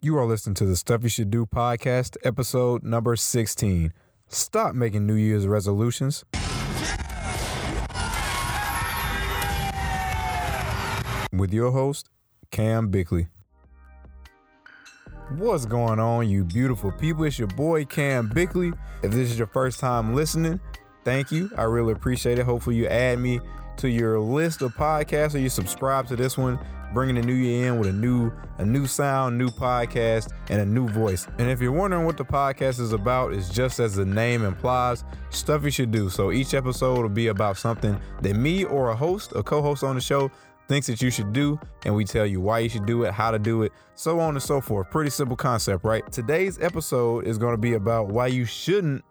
You are listening to the Stuff You Should Do podcast, episode number 16. Stop making New Year's resolutions. With your host, Cam Bickley. What's going on, you beautiful people? It's your boy, Cam Bickley. If this is your first time listening, thank you. I really appreciate it. Hopefully, you add me to your list of podcasts or you subscribe to this one bringing the new year in with a new a new sound, new podcast, and a new voice. And if you're wondering what the podcast is about, it's just as the name implies, stuff you should do. So each episode will be about something that me or a host, a co-host on the show thinks that you should do, and we tell you why you should do it, how to do it, so on and so forth. Pretty simple concept, right? Today's episode is going to be about why you shouldn't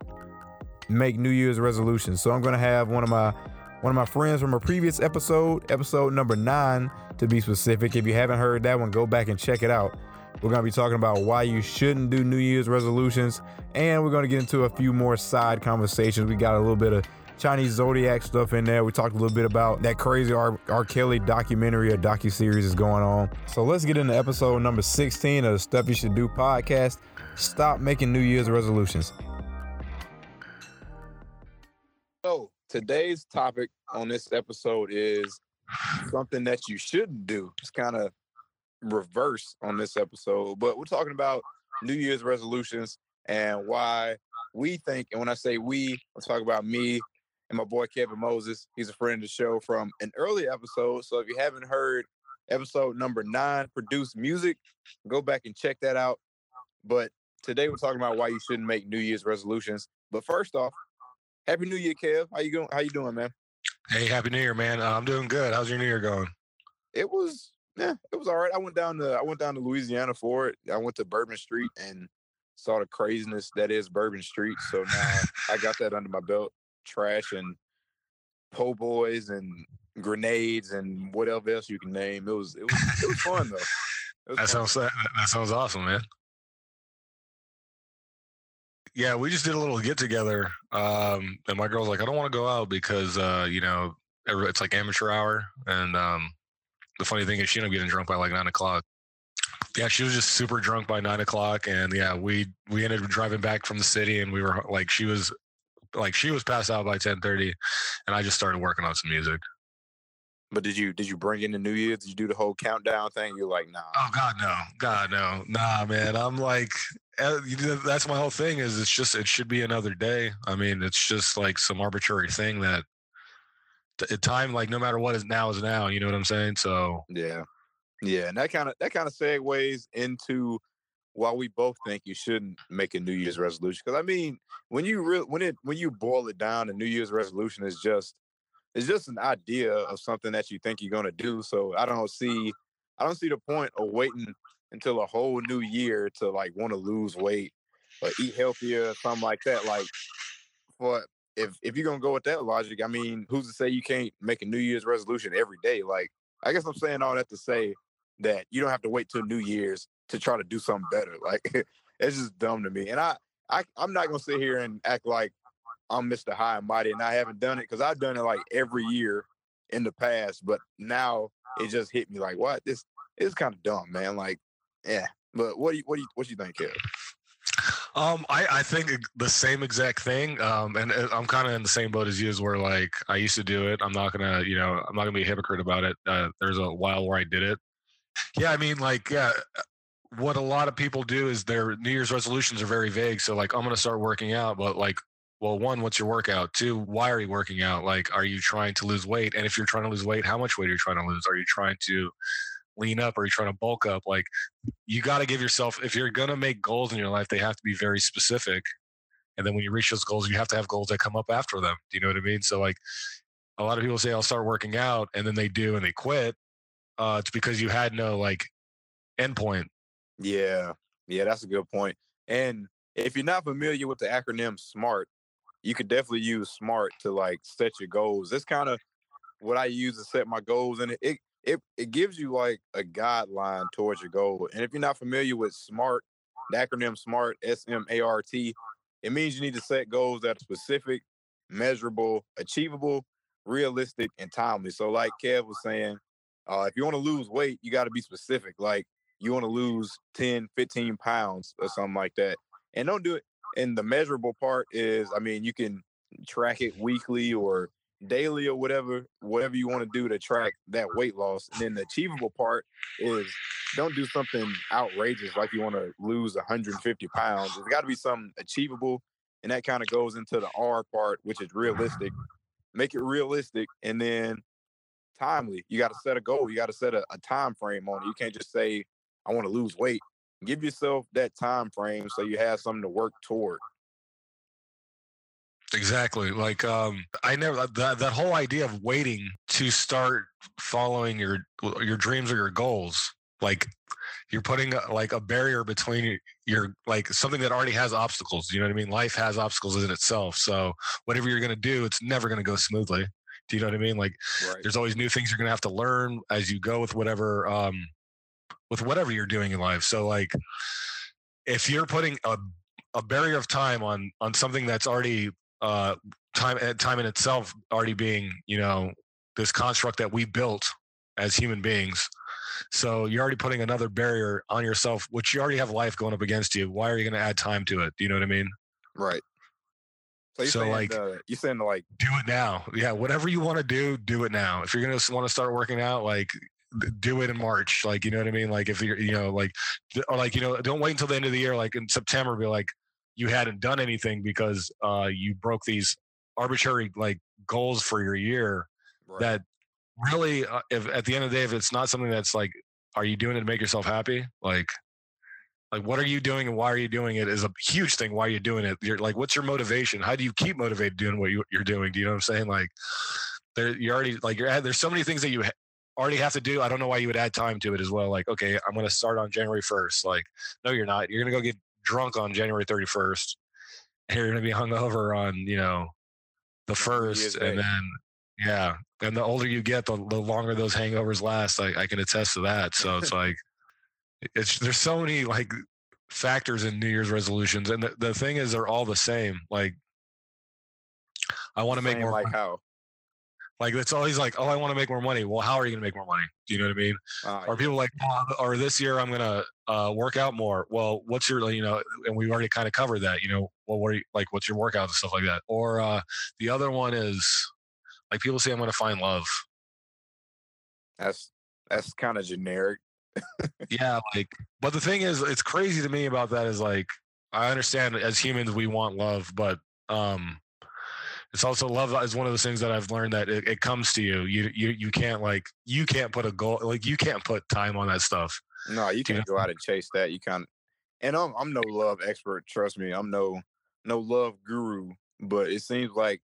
make New Year's resolutions. So I'm going to have one of my one of my friends from a previous episode, episode number nine, to be specific. If you haven't heard that one, go back and check it out. We're going to be talking about why you shouldn't do New Year's resolutions, and we're going to get into a few more side conversations. We got a little bit of Chinese zodiac stuff in there. We talked a little bit about that crazy R, R. Kelly documentary or docu series is going on. So let's get into episode number 16 of the Stuff You Should Do podcast. Stop making New Year's resolutions. Today's topic on this episode is something that you shouldn't do. It's kind of reverse on this episode, but we're talking about New Year's resolutions and why we think, and when I say we, I'm talking about me and my boy Kevin Moses. He's a friend of the show from an early episode. So if you haven't heard episode number nine, Produce Music, go back and check that out. But today we're talking about why you shouldn't make New Year's resolutions. But first off, Happy New Year, Kev. How you going? How you doing, man? Hey, Happy New Year, man. Uh, I'm doing good. How's your New Year going? It was, yeah, it was all right. I went down to I went down to Louisiana for it. I went to Bourbon Street and saw the craziness that is Bourbon Street. So now I got that under my belt. Trash and po' boys and grenades and whatever else you can name. It was it was it was fun though. Was that fun. sounds that sounds awesome, man. Yeah, we just did a little get together, um, and my girl's like, "I don't want to go out because uh, you know it's like amateur hour." And um, the funny thing is, she ended up getting drunk by like nine o'clock. Yeah, she was just super drunk by nine o'clock, and yeah, we we ended up driving back from the city, and we were like, she was like she was passed out by ten thirty, and I just started working on some music. But did you did you bring in the New Year? Did you do the whole countdown thing? You're like, nah. Oh God, no, God, no, nah, man. I'm like, eh, that's my whole thing. Is it's just it should be another day. I mean, it's just like some arbitrary thing that time, like no matter what is now is now. You know what I'm saying? So yeah, yeah, and that kind of that kind of segues into why we both think you shouldn't make a New Year's resolution. Because I mean, when you re- when it when you boil it down, a New Year's resolution is just it's just an idea of something that you think you're gonna do. So I don't see I don't see the point of waiting until a whole new year to like want to lose weight or eat healthier or something like that. Like for if if you're gonna go with that logic, I mean, who's to say you can't make a New Year's resolution every day? Like I guess I'm saying all that to say that you don't have to wait till New Year's to try to do something better. Like it's just dumb to me. And I, I I'm not gonna sit here and act like I'm Mr. High and Mighty and I haven't done it because I've done it like every year in the past, but now it just hit me like, what? This is kind of dumb, man. Like, yeah. But what do you what do you what do you think, Kev? Um, I, I think the same exact thing. Um, and uh, I'm kind of in the same boat as you, is where like I used to do it. I'm not gonna, you know, I'm not gonna be a hypocrite about it. Uh, there's a while where I did it. Yeah, I mean, like, yeah, what a lot of people do is their New Year's resolutions are very vague. So like, I'm going to start working out, but like, well, one, what's your workout? Two, why are you working out? Like, are you trying to lose weight? And if you're trying to lose weight, how much weight are you trying to lose? Are you trying to lean up? Are you trying to bulk up? Like, you got to give yourself, if you're going to make goals in your life, they have to be very specific. And then when you reach those goals, you have to have goals that come up after them. Do you know what I mean? So like, a lot of people say, I'll start working out, and then they do and they quit. Uh, it's because you had no like endpoint yeah, yeah, that's a good point. And if you're not familiar with the acronym SMART, you could definitely use SMART to like set your goals. That's kind of what I use to set my goals, and it, it it gives you like a guideline towards your goal. And if you're not familiar with SMART, the acronym SMART, S M A R T, it means you need to set goals that are specific, measurable, achievable, realistic, and timely. So, like Kev was saying, uh, if you want to lose weight, you got to be specific. Like you want to lose 10, 15 pounds or something like that. And don't do it. And the measurable part is, I mean, you can track it weekly or daily or whatever, whatever you want to do to track that weight loss. And then the achievable part is don't do something outrageous like you want to lose 150 pounds. It's got to be something achievable. And that kind of goes into the R part, which is realistic. Make it realistic and then timely. You got to set a goal. You got to set a, a time frame on it. You can't just say, I want to lose weight. Give yourself that time frame so you have something to work toward. Exactly. Like um I never that that whole idea of waiting to start following your your dreams or your goals. Like you're putting a, like a barrier between your, your like something that already has obstacles. You know what I mean? Life has obstacles in itself. So whatever you're going to do, it's never going to go smoothly. Do you know what I mean? Like right. there's always new things you're going to have to learn as you go with whatever um with whatever you're doing in life. So like if you're putting a a barrier of time on on something that's already uh, time eh, time in itself already being you know this construct that we built as human beings so you're already putting another barrier on yourself which you already have life going up against you why are you going to add time to it? Do you know what i mean? Right. So, so saying, like uh, you saying like do it now. Yeah whatever you want to do do it now. If you're going to want to start working out like do it in March. Like, you know what I mean? Like if you're, you know, like, or like, you know, don't wait until the end of the year. Like in September, be like, you hadn't done anything because uh, you broke these arbitrary like goals for your year right. that really uh, if at the end of the day if it's not something that's like are you doing it to make yourself happy like like what are you doing and why are you doing it is a huge thing why are you're doing it you're like what's your motivation how do you keep motivated doing what you, are doing do you know what i'm saying like there you're already like you're there's so many things that you already have to do i don't know why you would add time to it as well like okay i'm going to start on january 1st like no you're not you're going to go get drunk on January 31st. And you're going to be hungover on, you know, the first. And then, yeah. And the older you get, the, the longer those hangovers last. I, I can attest to that. So it's like, it's, there's so many like factors in New Year's resolutions. And the, the thing is, they're all the same. Like, I want to make more. Like how? Like it's always like, oh, I want to make more money. Well, how are you going to make more money? Do you know what I mean? Uh, or people like, oh, or this year I'm going to uh, work out more. Well, what's your, you know, and we've already kind of covered that. You know, well, what are you like? What's your workout and stuff like that? Or uh, the other one is like people say, I'm going to find love. That's that's kind of generic. yeah, like, but the thing is, it's crazy to me about that is like, I understand as humans we want love, but um it's also love is one of those things that I've learned that it, it, comes to you. You you you can't like you can't put a goal like you can't put time on that stuff. No, you can't you know? go out and chase that. You can't. And I'm I'm no love expert. Trust me, I'm no no love guru. But it seems like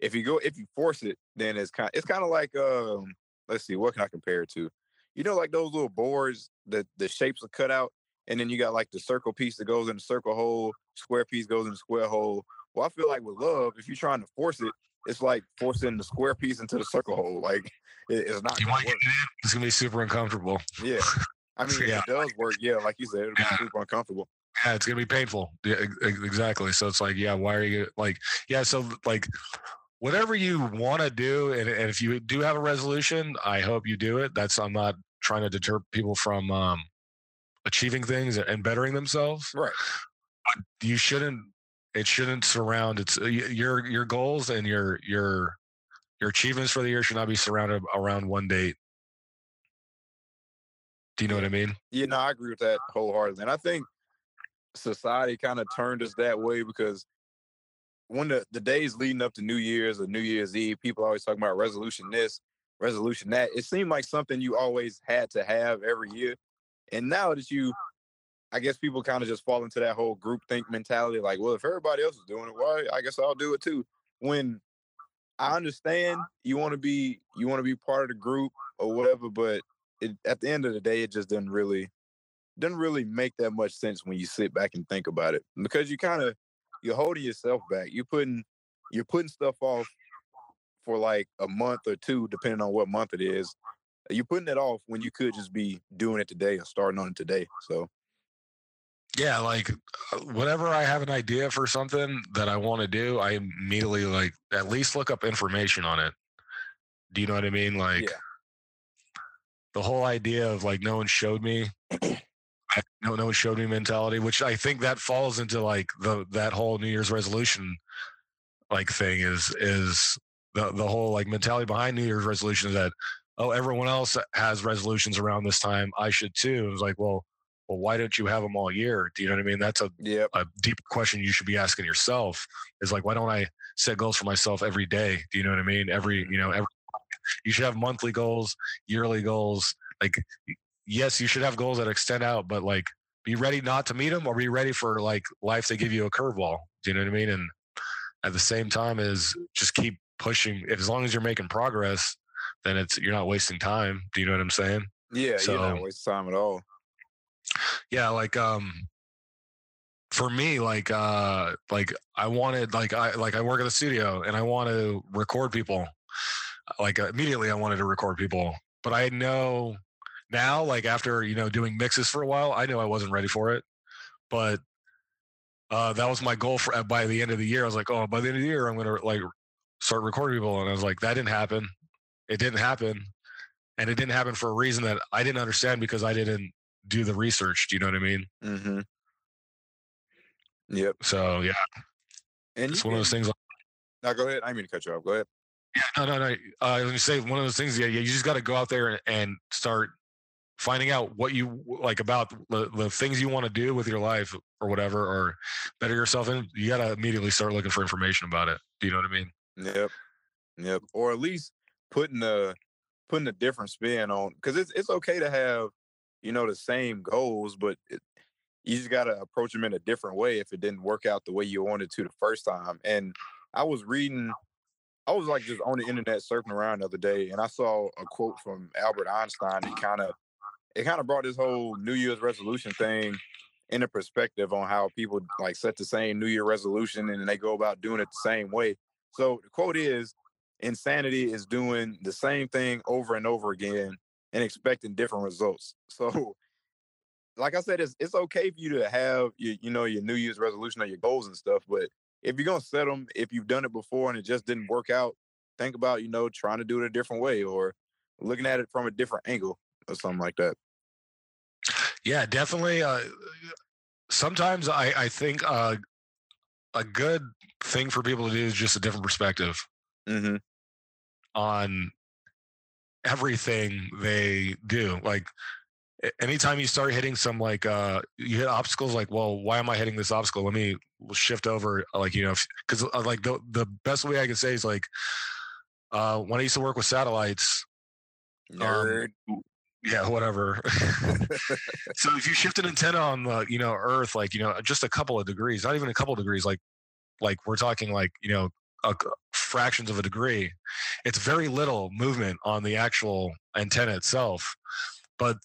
if you go if you force it, then it's kind it's kind of like um let's see what can I compare it to. You know, like those little boards that the shapes are cut out, and then you got like the circle piece that goes in the circle hole, square piece goes in the square hole, well, I feel like with love, if you're trying to force it, it's like forcing the square piece into the circle hole. Like it, it's not. You gonna work. It's gonna be super uncomfortable. Yeah, I mean, yeah. it does work, yeah, like you said, it'll be yeah. super uncomfortable. Yeah, it's gonna be painful. Yeah, exactly. So it's like, yeah, why are you like, yeah, so like, whatever you want to do, and, and if you do have a resolution, I hope you do it. That's I'm not trying to deter people from um, achieving things and bettering themselves. Right. But you shouldn't it shouldn't surround it's uh, your your goals and your your your achievements for the year should not be surrounded around one date. Do you know what I mean? Yeah, no, I agree with that wholeheartedly. And I think society kind of turned us that way because when the, the days leading up to New Year's or New Year's Eve, people always talk about resolution this, resolution that. It seemed like something you always had to have every year. And now that you I guess people kind of just fall into that whole group think mentality, like, well, if everybody else is doing it, why? I guess I'll do it too. When I understand you want to be you want to be part of the group or whatever, but it, at the end of the day, it just doesn't really doesn't really make that much sense when you sit back and think about it because you kind of you're holding yourself back. You're putting you're putting stuff off for like a month or two, depending on what month it is. You're putting it off when you could just be doing it today or starting on it today. So yeah like uh, whenever i have an idea for something that i want to do i immediately like at least look up information on it. Do you know what i mean? Like yeah. the whole idea of like no one showed me I, no no one showed me mentality which i think that falls into like the that whole new year's resolution like thing is is the the whole like mentality behind new year's resolution is that oh everyone else has resolutions around this time. I should too. It was like well well why don't you have them all year? Do you know what i mean? That's a, Yep. a deep question you should be asking yourself is like why don't i set goals for myself every day? Do you know what i mean? Every mm-hmm. you know every you should have monthly goals yearly goals like yes you should have goals that extend out but like be ready not to meet them or be ready for like life to give you a curveball. Do you know what i mean? And at the same time is just keep pushing as long as you're making progress then it's you're not wasting time. Do you know what i'm saying? Yeah, you're not wasting time at all. Yeah like um for me like uh like i wanted like i like i work at the studio and i want to record people. Like immediately i wanted to record people but i know now like after you know doing mixes for a while i knew i wasn't ready for it but uh that was my goal for uh, by the end of the year i was like oh by the end of the year i'm gonna like start recording people and i was like that didn't happen. It didn't happen and it didn't happen for a reason that i didn't understand because i didn't do the research do you know what i mean Mm-hmm. Yep. so yeah And it's one of those can- things now go ahead. I mean to cut you off. Go ahead. Yeah, no, no, no. Uh, I was gonna say one of those things. Yeah, yeah you just got to go out there and, and start finding out what you like about the, the things you want to do with your life or whatever, or better yourself in. You got to immediately start looking for information about it. Do you know what I mean? Yep. Yep. Or at least putting a putting a different spin on because it's it's okay to have you know the same goals, but it, you just got to approach them in a different way if it didn't work out the way you wanted to the first time. And I was reading, I was like just on the internet surfing around the other day, and I saw a quote from Albert Einstein. It kind of it kind of brought this whole New Year's resolution thing into perspective on how people like set the same New Year resolution and they go about doing it the same way. So the quote is insanity is doing the same thing over and over again and expecting different results. So like I said, it's it's okay for you to have your, you know, your New Year's resolution or your goals and stuff, but if you're gonna set them, if you've done it before and it just didn't work out, think about, you know, trying to do it a different way or looking at it from a different angle or something like that. Yeah, definitely. Uh, sometimes I I think uh, a good thing for people to do is just a different perspective Mm-hmm. on everything they do. Like anytime you start hitting some like uh you hit obstacles like well why am i hitting this obstacle let me shift over uh, like you know because uh, like the, the best way i can say is like uh when i used to work with satellites Nerd. yeah whatever so if you shift an antenna on the you know earth like you know just a couple of degrees not even a couple of degrees like like we're talking like you know a, fractions of a degree it's very little movement on the actual antenna itself but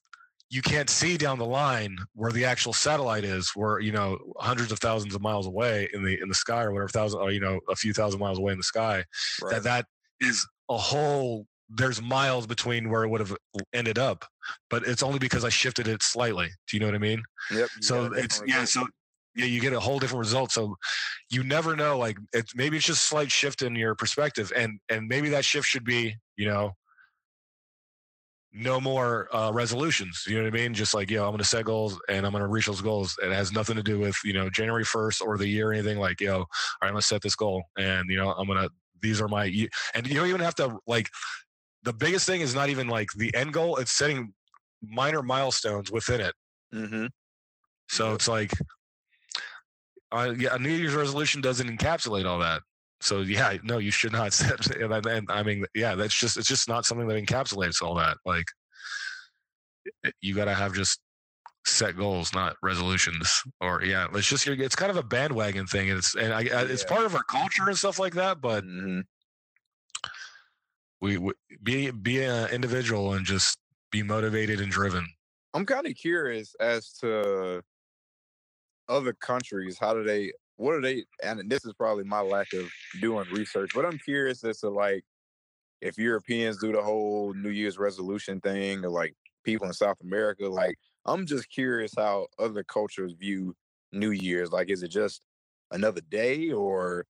you can't see down the line where the actual satellite is where you know hundreds of thousands of miles away in the in the sky or whatever thousand or you know a few thousand miles away in the sky right. that that is a whole there's miles between where it would have ended up but it's only because i shifted it slightly do you know what i mean Yep. so a it's yeah so yeah you get a whole different result. So you never know like it's maybe it's just a slight shift in your perspective and and maybe that shift should be you know no more uh, resolutions you know what i mean? Just like yo i'm gonna set goals and i'm gonna reach those goals it has nothing to do with you know january 1st or the year or anything like yo all right i'm gonna set this goal and you know i'm gonna these are my and you don't even have to like the biggest thing is not even like the end goal it's setting minor milestones within it. Mm-hmm. so it's like, uh, yeah, a New Year's resolution doesn't encapsulate all that. So yeah, no, you should not set. And, I- and I mean, yeah, that's just it's just not something that encapsulates all that. Like, you got to have just set goals, not resolutions. Or yeah, it's just it's kind of a bandwagon thing. And it's and I, I, it's Yeah. part of our culture and stuff like that. But hmm we, we be be an individual and just be motivated and driven. I'm kind of curious as to other countries. How do they? What are they? And this is probably my lack of doing research, but I'm curious as to like if Europeans do the whole New Year's resolution thing, or like people in South America. Like, I'm just curious how other cultures view New Year's. Like, is it just another day, or,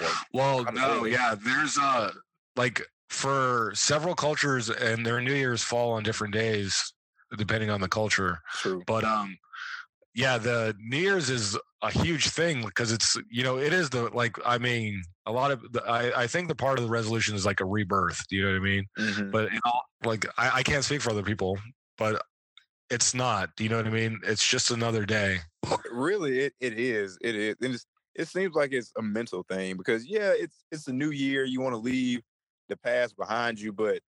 or Well, no, yeah, there's a like for several cultures and their New Year's fall on different days, depending on the culture. True. But um, yeah, the New Year's is a huge thing because it's you know it is the like I mean a lot of the, I I think the part of the resolution is like a rebirth. Do you know what I mean? Mhm. But know, like I, I can't speak for other people, but it's not. Do you know what I mean? It's just another day. really it, it is it is and it's, it seems like it's a mental thing because yeah it's it's a new year you want to leave the past behind you but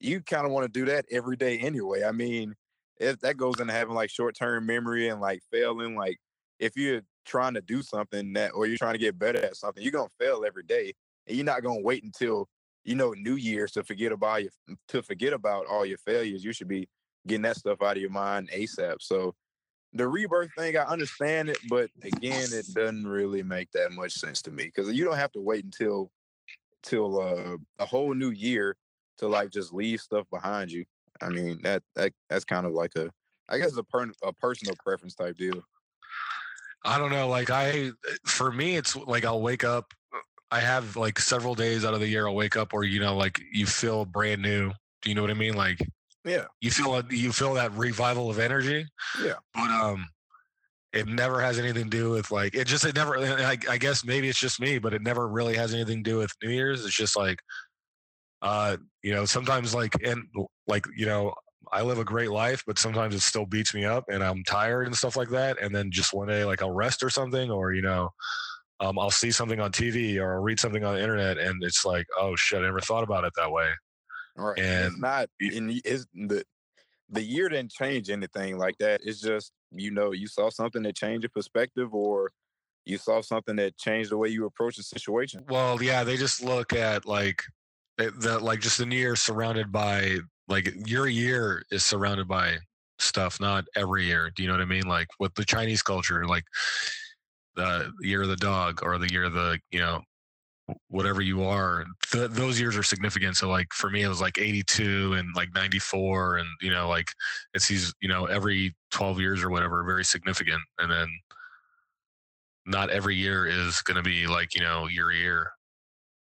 you kind of want to do that every day anyway i mean if that goes into having like short-term memory and like failing like if you're trying to do something that or you're trying to get better at something you're gonna fail every day and you're not gonna wait until you know new year's to forget about your to forget about all your failures you should be getting that stuff out of your mind asap so the rebirth thing, I understand it, but again, it doesn't really make that much sense to me because you don't have to wait until till uh, a whole new year to like just leave stuff behind you. I mean that that that's kind of like a I guess a per, a personal preference type deal. I don't know. Like I, for me, it's like I'll wake up. I have like several days out of the year I'll wake up where you know like you feel brand new. Do you know what I mean? Like Yeah, you feel you feel that revival of energy. Yeah. But um, it never has anything to do with like it. Just it never. I, I guess maybe it's just me, but it never really has anything to do with New Year's. It's just like, uh, you know, sometimes like and like you know. I live a great life, but sometimes it still beats me up and I'm tired and stuff like that. And then just one day, like I'll rest or something, or, you know, um, I'll see something on TV or I'll read something on the internet and it's like, oh shit, I never thought about it that way. right. And it's And- not in is the the year didn't change anything like that. It's just you know you saw something that changed your perspective, or you saw something that changed the way you approach the situation. Well, yeah, they just look at like the, the like just the new year surrounded by like your year is surrounded by stuff, not every year. Do you know what I mean? Like with the Chinese culture, like the year of the dog or the year of the you know whatever you are th- those years are significant so like for me it was like 82 and like 94 and you know like it's these you know every 12 years or whatever very significant and then not every year is going to be like you know year to year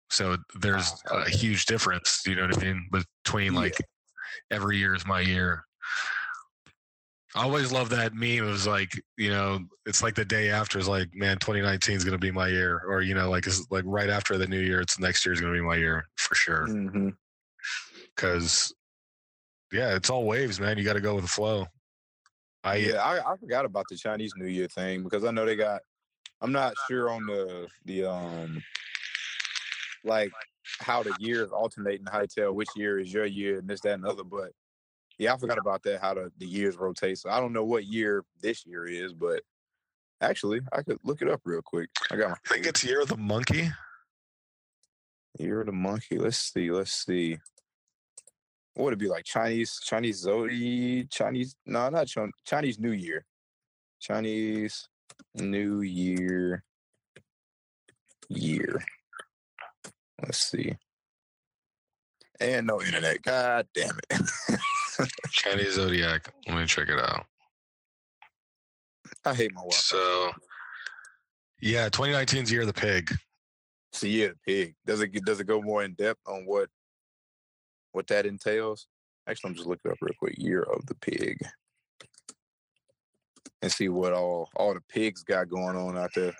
so there's Ah, a huge difference you know what i mean between Yeah. Every year is my year I always love that meme. It was like, you know, it's like the day after is like, man, 2019 is going to be my year. Or, you know, like, it's like right after the new year, it's next year is going to be my year for sure. Mm-hmm. Cause yeah, it's all waves, man. You got to go with the flow. I, yeah, I, I forgot about the Chinese New Year thing because I know they got. I'm not sure on the the um like how the years alternate to tell which year is your year and this that and other. But yeah, I forgot about that how the the years rotate. So I don't know what year this year is, but actually I could look it up real quick. I got my I think it's year of the monkey. year of the monkey. Let's see. Let's see. What would it be like? Chinese Chinese Zodi Chinese no not Chin- Chinese New Year. Chinese New Year year. Let's see. And no internet. God damn it. Chinese Zodiac. Let me check it out. I hate my wife. So, yeah, 2019 is year of the pig. It's the year of the pig. Does it does it go more in depth on what what that entails? Actually, I'm just looking up real quick. Year of the pig. And see what all all the pigs got going on out there.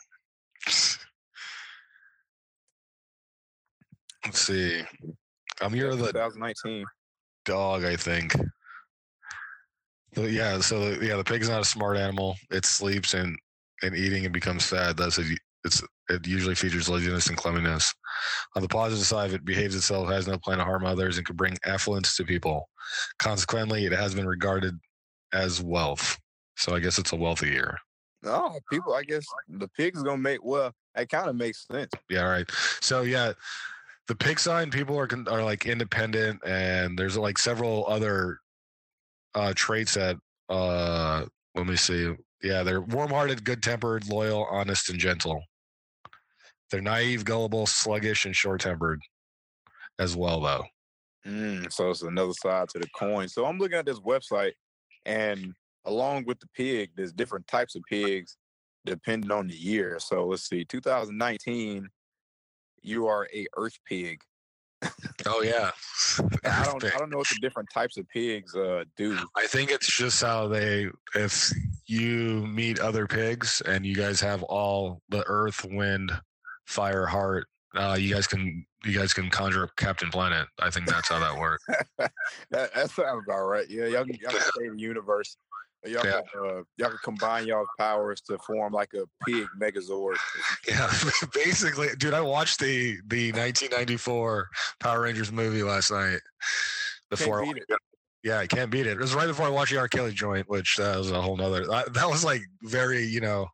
Let's see. I'm of the 2019. dog, I think. Yeah, so yeah, the pig's not a smart animal. It sleeps and and eating and becomes fat. That's it. It's it usually features laziness and cleanliness. On the positive side, it behaves itself, has no plan to harm others, and can bring affluence to people. Consequently, it has been regarded as wealth. So I guess it's a wealthy year. No, people. I guess the pig's gonna make. Well, it kind of makes sense. Yeah, right. So yeah, the pig sign people are are like independent, and there's like several other uh traits that uh let me see. Yeah, they're warm-hearted, good-tempered, loyal, honest, and gentle. They're naive, gullible, sluggish, and short-tempered as well, though. Mm, so it's another side to the coin. So I'm looking at this website, and along with the pig, there's different types of pigs depending on the year. So let's see, 2019, you are a earth pig. Oh yeah. I don't I don't know what the different types of pigs uh do. I think it's just how they if you meet other pigs and you guys have all the earth, wind, fire, heart, uh, you guys can you guys can conjure up Captain Planet. I think that's how that works. That, that sounds about right. Yeah, y'all can, y'all can save the universe. Y'all Yeah. can uh, y'all can combine y'all's powers to form like a pig megazord. Yeah, basically, dude. I watched the the 1994 Power Rangers movie last night. Before, yeah, I can't beat it. It was right before I watched the R. Kelly joint, which that was a whole nother. That, that was like very, you know,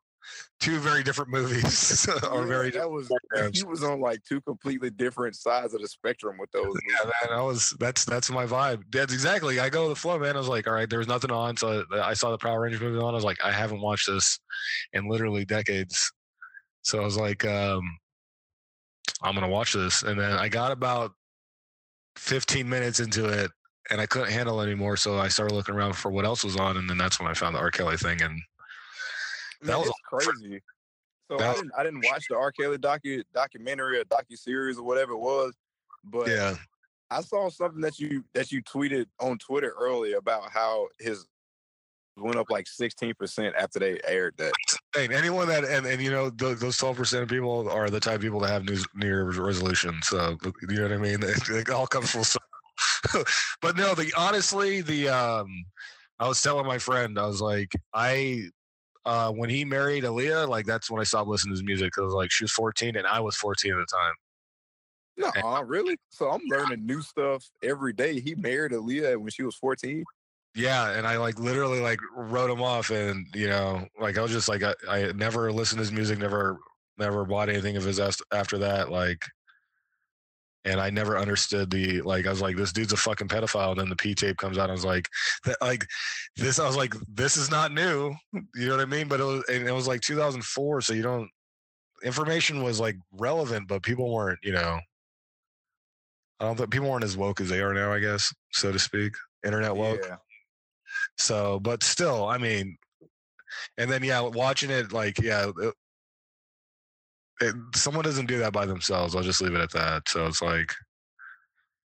two very different movies, or Yeah, very. that was programs. he was on like two completely different sides of the spectrum with those. Yeah, movies. man, I was that's that's my vibe. That's exactly. I go with the flow, man. I was like, all right, there was nothing on, so I saw the Power Rangers movie on. I was like, I haven't watched this in literally decades, so I was like, um, I'm gonna watch this, and then I got about 15 minutes into it, and I couldn't handle it anymore, so I started looking around for what else was on, and then that's when I found the R. Kelly thing, and That Man, was crazy. So that I didn't I didn't watch the R. Kelly docu documentary or docu series or whatever it was, but yeah, I saw something that you that you tweeted on Twitter earlier about how his went up like sixteen percent after they aired that. Hey, anyone that and, and you know th- those twelve percent of people are the type of people that have new New Year's resolution. So you know what I mean. It, it all comes full circle. but no, the honestly, the um, I was telling my friend, I was like, I uh, when he married Aaliyah, like that's when I stopped listening to his music. Cause like she was fourteen and I was fourteen at the time. No, really? So I'm learning new stuff every day. He married Aaliyah when she was fourteen. Yeah, and I like literally like wrote him off, and you know, like I was just like I, I never listened to his music, never never bought anything of his after that, like, and I never understood the like I was like this dude's a fucking pedophile, and then the P tape comes out, and I was like, that, like this, I was like this is not new, you know what I mean? But it was and it was like 2004, so you don't information was like relevant, but people weren't, you know. I don't think people weren't as woke as they are now, I guess, so to speak. Internet woke. Yeah. So, but still, I mean, and then yeah, watching it like yeah, uh, it, someone doesn't do that by themselves. I'll just leave it at that. So it's like,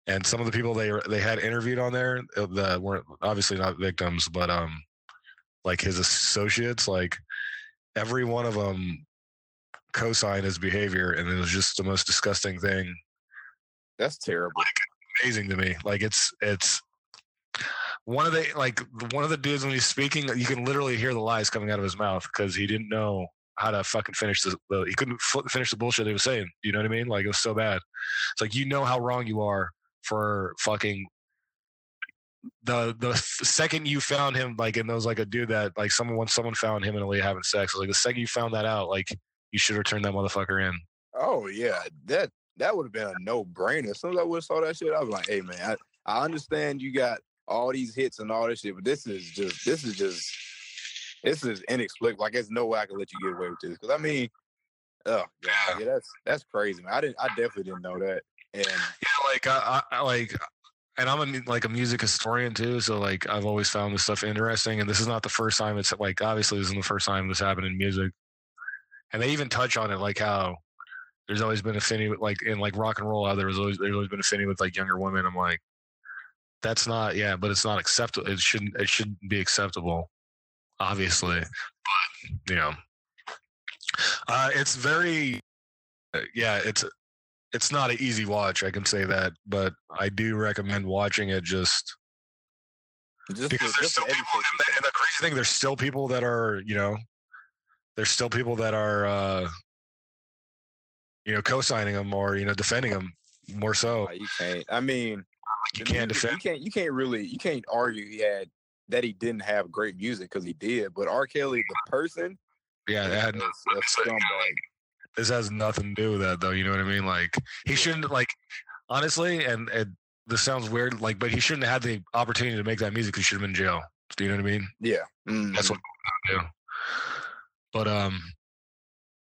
and some of the people they they had interviewed on there uh, that weren't obviously not victims, but um, like his associates, like every one of them co-signed his behavior, and it was just the most disgusting thing That's terrible. amazing to me. Like it's it's one of the like one of the dudes when he's speaking, you can literally hear the lies coming out of his mouth because he didn't know how to fucking finish the, the he couldn't f- finish the bullshit he was saying. You know what I mean? Like it was so bad. It's like you know how wrong you are for fucking the the second you found him like and there was like a dude that like someone once someone found him and Aaliyah having sex. Like the second you found that out, like you should have turned that motherfucker in. Oh yeah, that that would have been a no brainer. As soon as I would saw that shit, I was like, "Hey man, I, I understand you got all these hits and all this shit, but this is just this is just this is inexplicable. Like, there's no way I can let you get away with this. Because I mean, oh god, yeah, that's that's crazy, man. I didn't, I definitely didn't know that. And yeah, like I, I like, and I'm a, like a music historian too, so like I've always found this stuff interesting. And this is not the first time it's like obviously this isn't the first time this happened in music. And they even touch on it, like how there's always been affinity with like in like rock and roll. How there was always there's always been a affinity with like younger women. I'm like, that's not yeah, but it's not acceptable. It shouldn't it shouldn't be acceptable, obviously. But you know, uh, it's very uh, yeah, it's it's not an easy watch. I can say that, but I do recommend watching it just just, because there's still people. And the, and the crazy thing, there's still people that are you know, there's still people that are uh you know co-signing them or you know defending them more so. You can't. I mean, You can't defend. You can't. You can't really. You can't argue he had that he didn't have great music because he did. But R. Kelly, the person, Yeah, it had, is a scumbag. this has nothing to do with that though. You know what I mean? Like he Yeah. shouldn't like honestly, and, and this sounds weird, like, but he shouldn't have had the opportunity to make that music. He should have been in jail. Do you know what I mean? Yeah. That's Mhm. what I do. But um,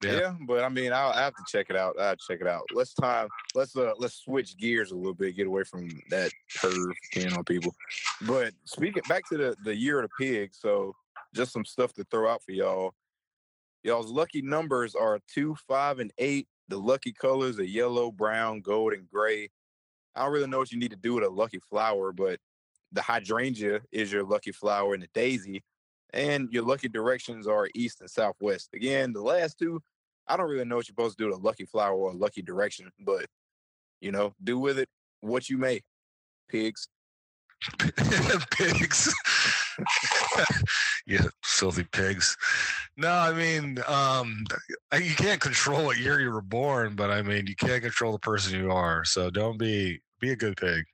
Yeah. Yeah. but I mean, I'll I have to check it out. I'll check it out. Let's time. Let's uh let's switch gears a little bit. Get away from that curve you on people. But speaking back to the the year of the pig. So just some stuff to throw out for y'all. Y'all's lucky numbers are two, five, and eight. The lucky colors are yellow, brown, gold, and gray. I don't really know what you need to do with a lucky flower, but the hydrangea is your lucky flower and the daisy. And your lucky directions are east and southwest. Again, the last two, I don't really know what you're supposed to do with a lucky flower or a lucky direction, but you know, do with it what you may. Pigs. pigs. yeah, filthy pigs. No, I mean, um, you can't control what year you were born, but I mean, you can't control the person you are. So don't be be a good pig.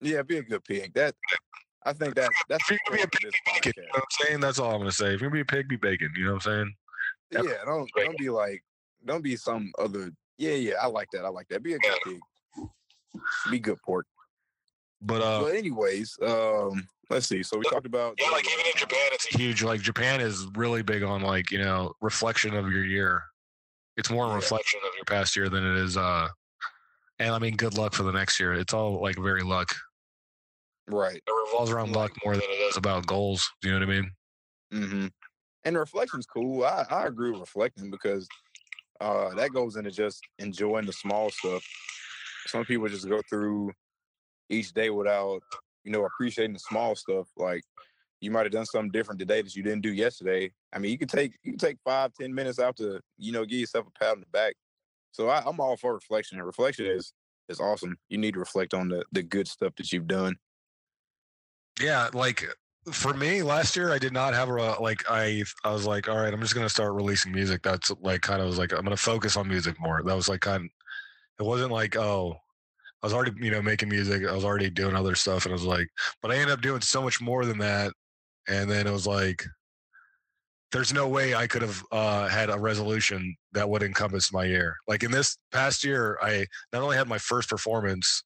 Yeah, be a good pig. That I think that that's if you're gonna be a pig, bacon, you know what I'm saying? That's all I'm gonna say. If you're gonna be a pig, be bacon. You know what I'm saying? Yeah, don't don't be like don't be some other. Yeah, yeah, I like that. I like that. Be a good pig. Be good pork. But uh, but anyways, um, let's see. So we talked about yeah, like even in Japan, it's huge. Like Japan is really big on like you know reflection of your year. It's more a reflection of your past year than it is. uh And I mean, good luck for the next year. It's all like very luck. Right. It revolves around luck more than it is about goals. Do you know what I mean? Mm-hmm. And reflection's cool. I, I agree with reflecting because uh, that goes into just enjoying the small stuff. Some people just go through each day without, you know, appreciating the small stuff. Like you might have done something different today that you didn't do yesterday. I mean, you can take you can take five, ten minutes out to, you know, give yourself a pat on the back. So I, I'm all for reflection. And reflection is is awesome. You need to reflect on the the good stuff that you've done. Yeah, like for me last year i did not have a like i i was like all right i'm just gonna start releasing music. That's like kind of was like i'm gonna focus on music more. That was like kind of, it wasn't like oh i was already you know making music i was already doing other stuff and i was like but i ended up doing so much more than that and then it was like there's no way i could have uh, had a resolution that would encompass my year. Like in this past year i not only had my first performance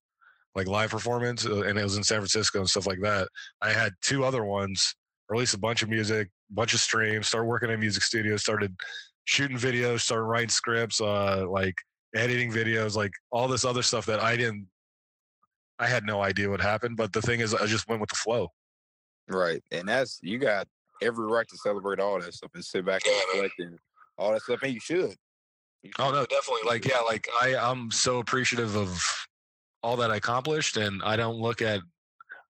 like live performance, uh, and it was in San Francisco and stuff like that. I had two other ones, released a bunch of music, bunch of streams, started working in music studios, started shooting videos, started writing scripts, uh, like editing videos, like all this other stuff that I didn't, I had no idea what happened. But the thing is, I just went with the flow. Right, and that's you got every right to celebrate all that stuff and sit back and reflect and all that stuff, and you should. You should. Oh no, definitely. Like yeah, like I I'm so appreciative of all that I accomplished, and I don't look at.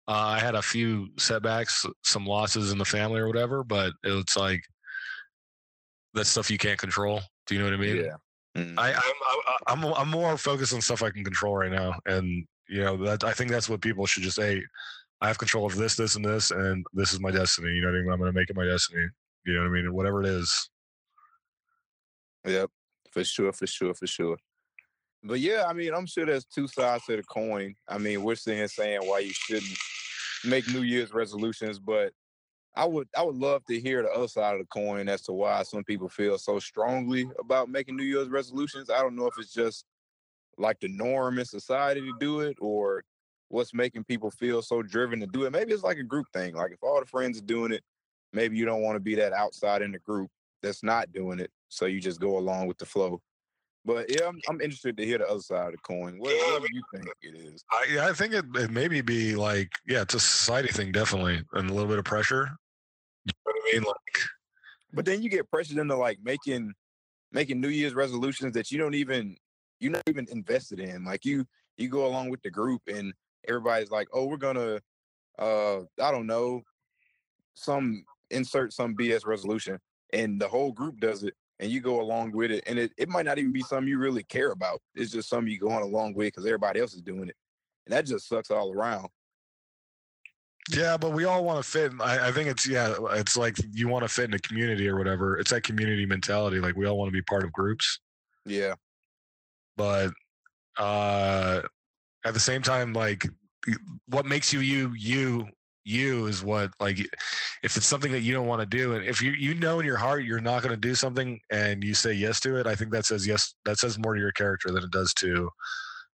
Uh, I had a few setbacks, some losses in the family or whatever, but it's like that's stuff you can't control. Do you know what I mean? Yeah. Mm-hmm. I, I'm, I'm I'm more focused on stuff I can control right now, and you know that I think that's what people should just say. I have control of this, this, and this, and this is my destiny. You know what I mean? I'm going to make it my destiny. You know what I mean? Whatever it is. Yep, for sure, for sure, for sure. But yeah, I mean, I'm sure there's two sides to the coin. I mean, we're sitting saying why you shouldn't make New Year's resolutions, but I would I would love to hear the other side of the coin as to why some people feel so strongly about making New Year's resolutions. I don't know if it's just like the norm in society to do it or what's making people feel so driven to do it. Maybe it's like a group thing. Like if all the friends are doing it, maybe you don't want to be that outside in the group that's not doing it. So you just go along with the flow. But yeah, I'm, I'm interested to hear the other side of the coin. What, what do you think it is? I, I think it, it maybe be like, yeah, it's a society thing, definitely, and a little bit of pressure. You know what I mean? Like, but then you get pressured into like making making New Year's resolutions that you don't even you're not even invested in. Like you you go along with the group and everybody's like, oh, we're gonna uh I don't know, some insert some BS resolution, and the whole group does it, and you go along with it. And it, it might not even be something you really care about. It's just something you going along with because everybody else is doing it. And that just sucks all around. Yeah, but we all want to fit. I, I think it's yeah, it's like you want to fit in a community or whatever. It's that community mentality. Like we all want to be part of groups. Yeah. But uh at the same time, like what makes you you you you is what like if it's something that you don't want to do and if you you know in your heart you're not going to do something and you say yes to it i think that says yes that says more to your character than it does to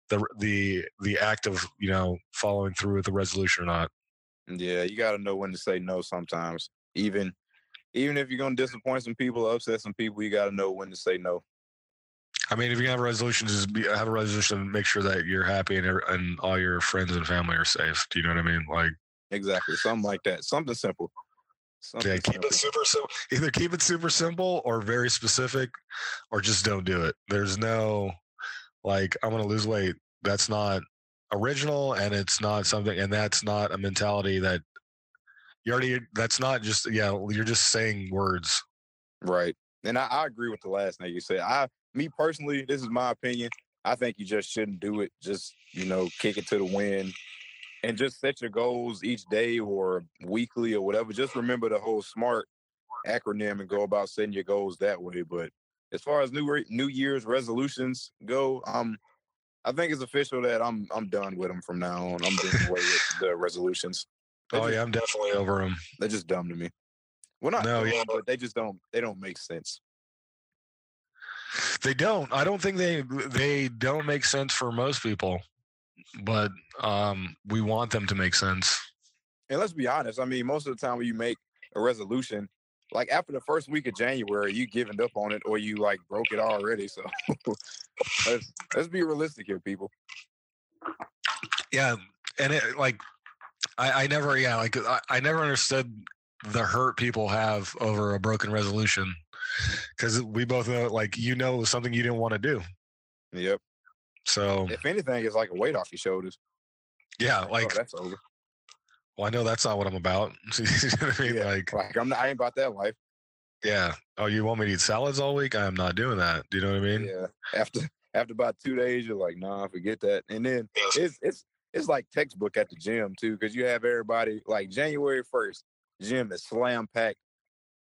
the the the act of you know following through with the resolution or not yeah you got to know when to say no sometimes even even if you're going to disappoint some people upset some people you got to know when to say no I mean, if you have a resolution, just be, have a resolution. Make sure that you're happy and, and all your friends and family are safe. Do you know what I mean? Like, Exactly. Something like that. Something simple. Something yeah, keep simple. it super simple. Either keep it super simple or very specific, or just don't do it. There's no like I'm gonna lose weight. That's not original and it's not something and that's not a mentality that you already that's not just yeah you're just saying words Right. And I, I agree with the last thing you said. I me personally, this is my opinion. I think you just shouldn't do it. Just, you know, kick it to the wind and just set your goals each day or weekly or whatever. Just remember the whole SMART acronym and go about setting your goals that way. But as far as new re- New Year's resolutions go, um, I think it's official that I'm I'm done with them from now on. I'm doing away with the resolutions. They're oh just, yeah i'm definitely over them they're just dumb to me. Well, not No, dumb, yeah. but they just don't they don't make sense. they don't i don't think they they don't make sense for most people but um we want them to make sense And let's be honest. I mean, most of the time when you make a resolution, like after the first week of January, you giving up on it or you like broke it already. So let's let's be realistic here, people. yeah and it like i i never yeah like i, I never understood the hurt people have over a broken resolution because we both know like you know it was something you didn't want to do Yep. So If anything, it's like a weight off your shoulders. yeah Oh, like that's over. well i know that's not what i'm about You know what I mean? Yeah. like Like I'm not, I ain't about that life. yeah oh you want me to eat salads all week i'm not doing that do you know what i mean Yeah. After after about two days, you're like, nah, forget that. And then it's it's it's like textbook at the gym too, because you have everybody like January first, gym is slam packed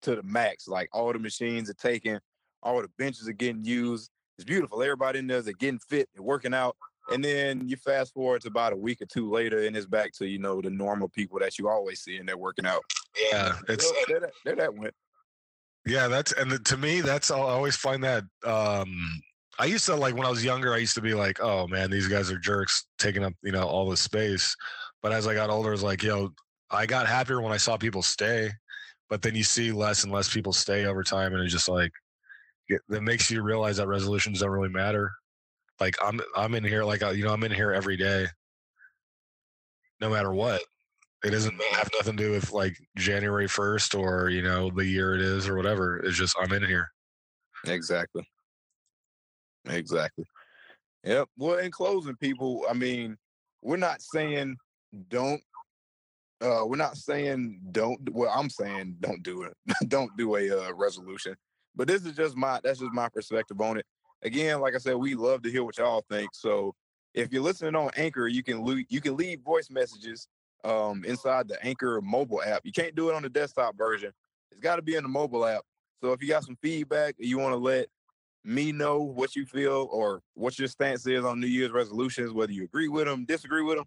to the max. Like all the machines are taken, all the benches are getting used. It's beautiful. Everybody in there is getting fit, they're working out. And then you fast forward to about a week or two later, and it's back to you know the normal people that you always see, and they're working out. yeah it's They're, they're, that- they're that went. Yeah, that's and the, to me, that's I always find that. um I used to like when I was younger. I used to be like, "Oh man, these guys are jerks, taking up you know all this space." But as I got older, it's like, yo, I got happier when I saw people stay. But then you see less and less people stay over time, and it's just like it, that makes you realize that resolutions don't really matter. Like I'm I'm in here like uh, you know I'm in here every day, no matter what. It doesn't have nothing to do with like January first or you know the year it is or whatever. It's just I'm in here. Exactly. Exactly. Yep. Well, in closing, people, I mean, we're not saying don't uh we're not saying don't well, I'm saying don't do it. don't do a uh, resolution. But this is just my that's just my perspective on it. Again, like I said, we love to hear what y'all think. So if you're listening on Anchor, you can leave, you can leave voice messages um inside the Anchor mobile app. You can't do it on the desktop version. It's got to be in the mobile app. So if you got some feedback you want to let me know what you feel or what your stance is on New Year's resolutions, whether you agree with them, disagree with them,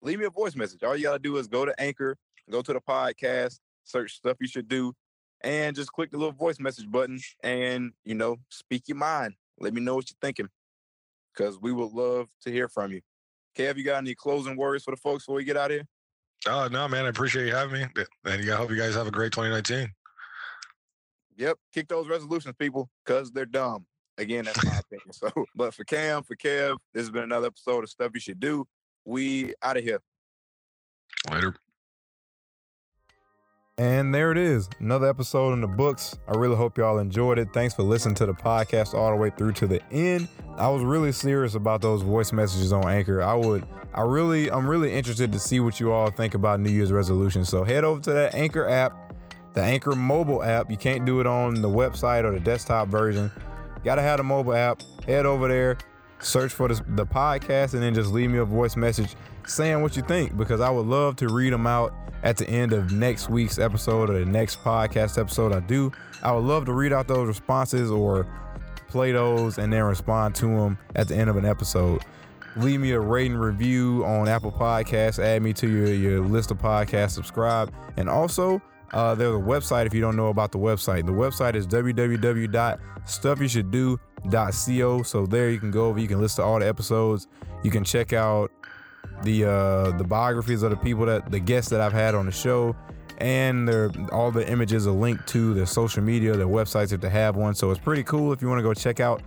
leave me a voice message. All you got to do is go to Anchor, go to the podcast, search stuff you should do, and just click the little voice message button and, you know, speak your mind. Let me know what you're thinking because we would love to hear from you. Kev, you got any closing words for the folks before we get out of here? Oh no, man! I appreciate you having me, and I hope you guys have a great 2019. Yep, kick those resolutions, people, because they're dumb. Again, that's my opinion. So, but for Cam, for Kev, this has been another episode of Stuff You Should Do. We out of here. Later. And there it is, another episode in the books. I really hope y'all enjoyed it. Thanks for listening to the podcast all the way through to the end. I was really serious about those voice messages on Anchor. I would, I really, I'm really interested to see what you all think about New Year's resolutions. So head over to that Anchor app, the Anchor mobile app. You can't do it on the website or the desktop version. Gotta have the mobile app. Head over there, search for the, the podcast, and then just leave me a voice message saying what you think because I would love to read them out at the end of next week's episode or the next podcast episode I do. I would love to read out those responses or play those and then respond to them at the end of an episode. Leave me a rating review on Apple Podcasts. Add me to your, your list of podcasts. Subscribe. And also, uh, there's a website if you don't know about the website. The website is www.stuffyoushoulddo.co. So there you can go over. You can listen to all the episodes. You can check out the uh, the biographies of the people that the guests that I've had on the show, and their all the images are linked to their social media, their websites if they have one. So it's pretty cool if you want to go check out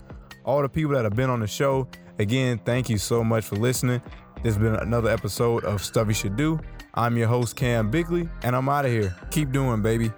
all the people that have been on the show. Again, thank you so much for listening. This has been another episode of Stuff You Should Do. I'm your host Cam Bickley, and I'm out of here. Keep doing, baby.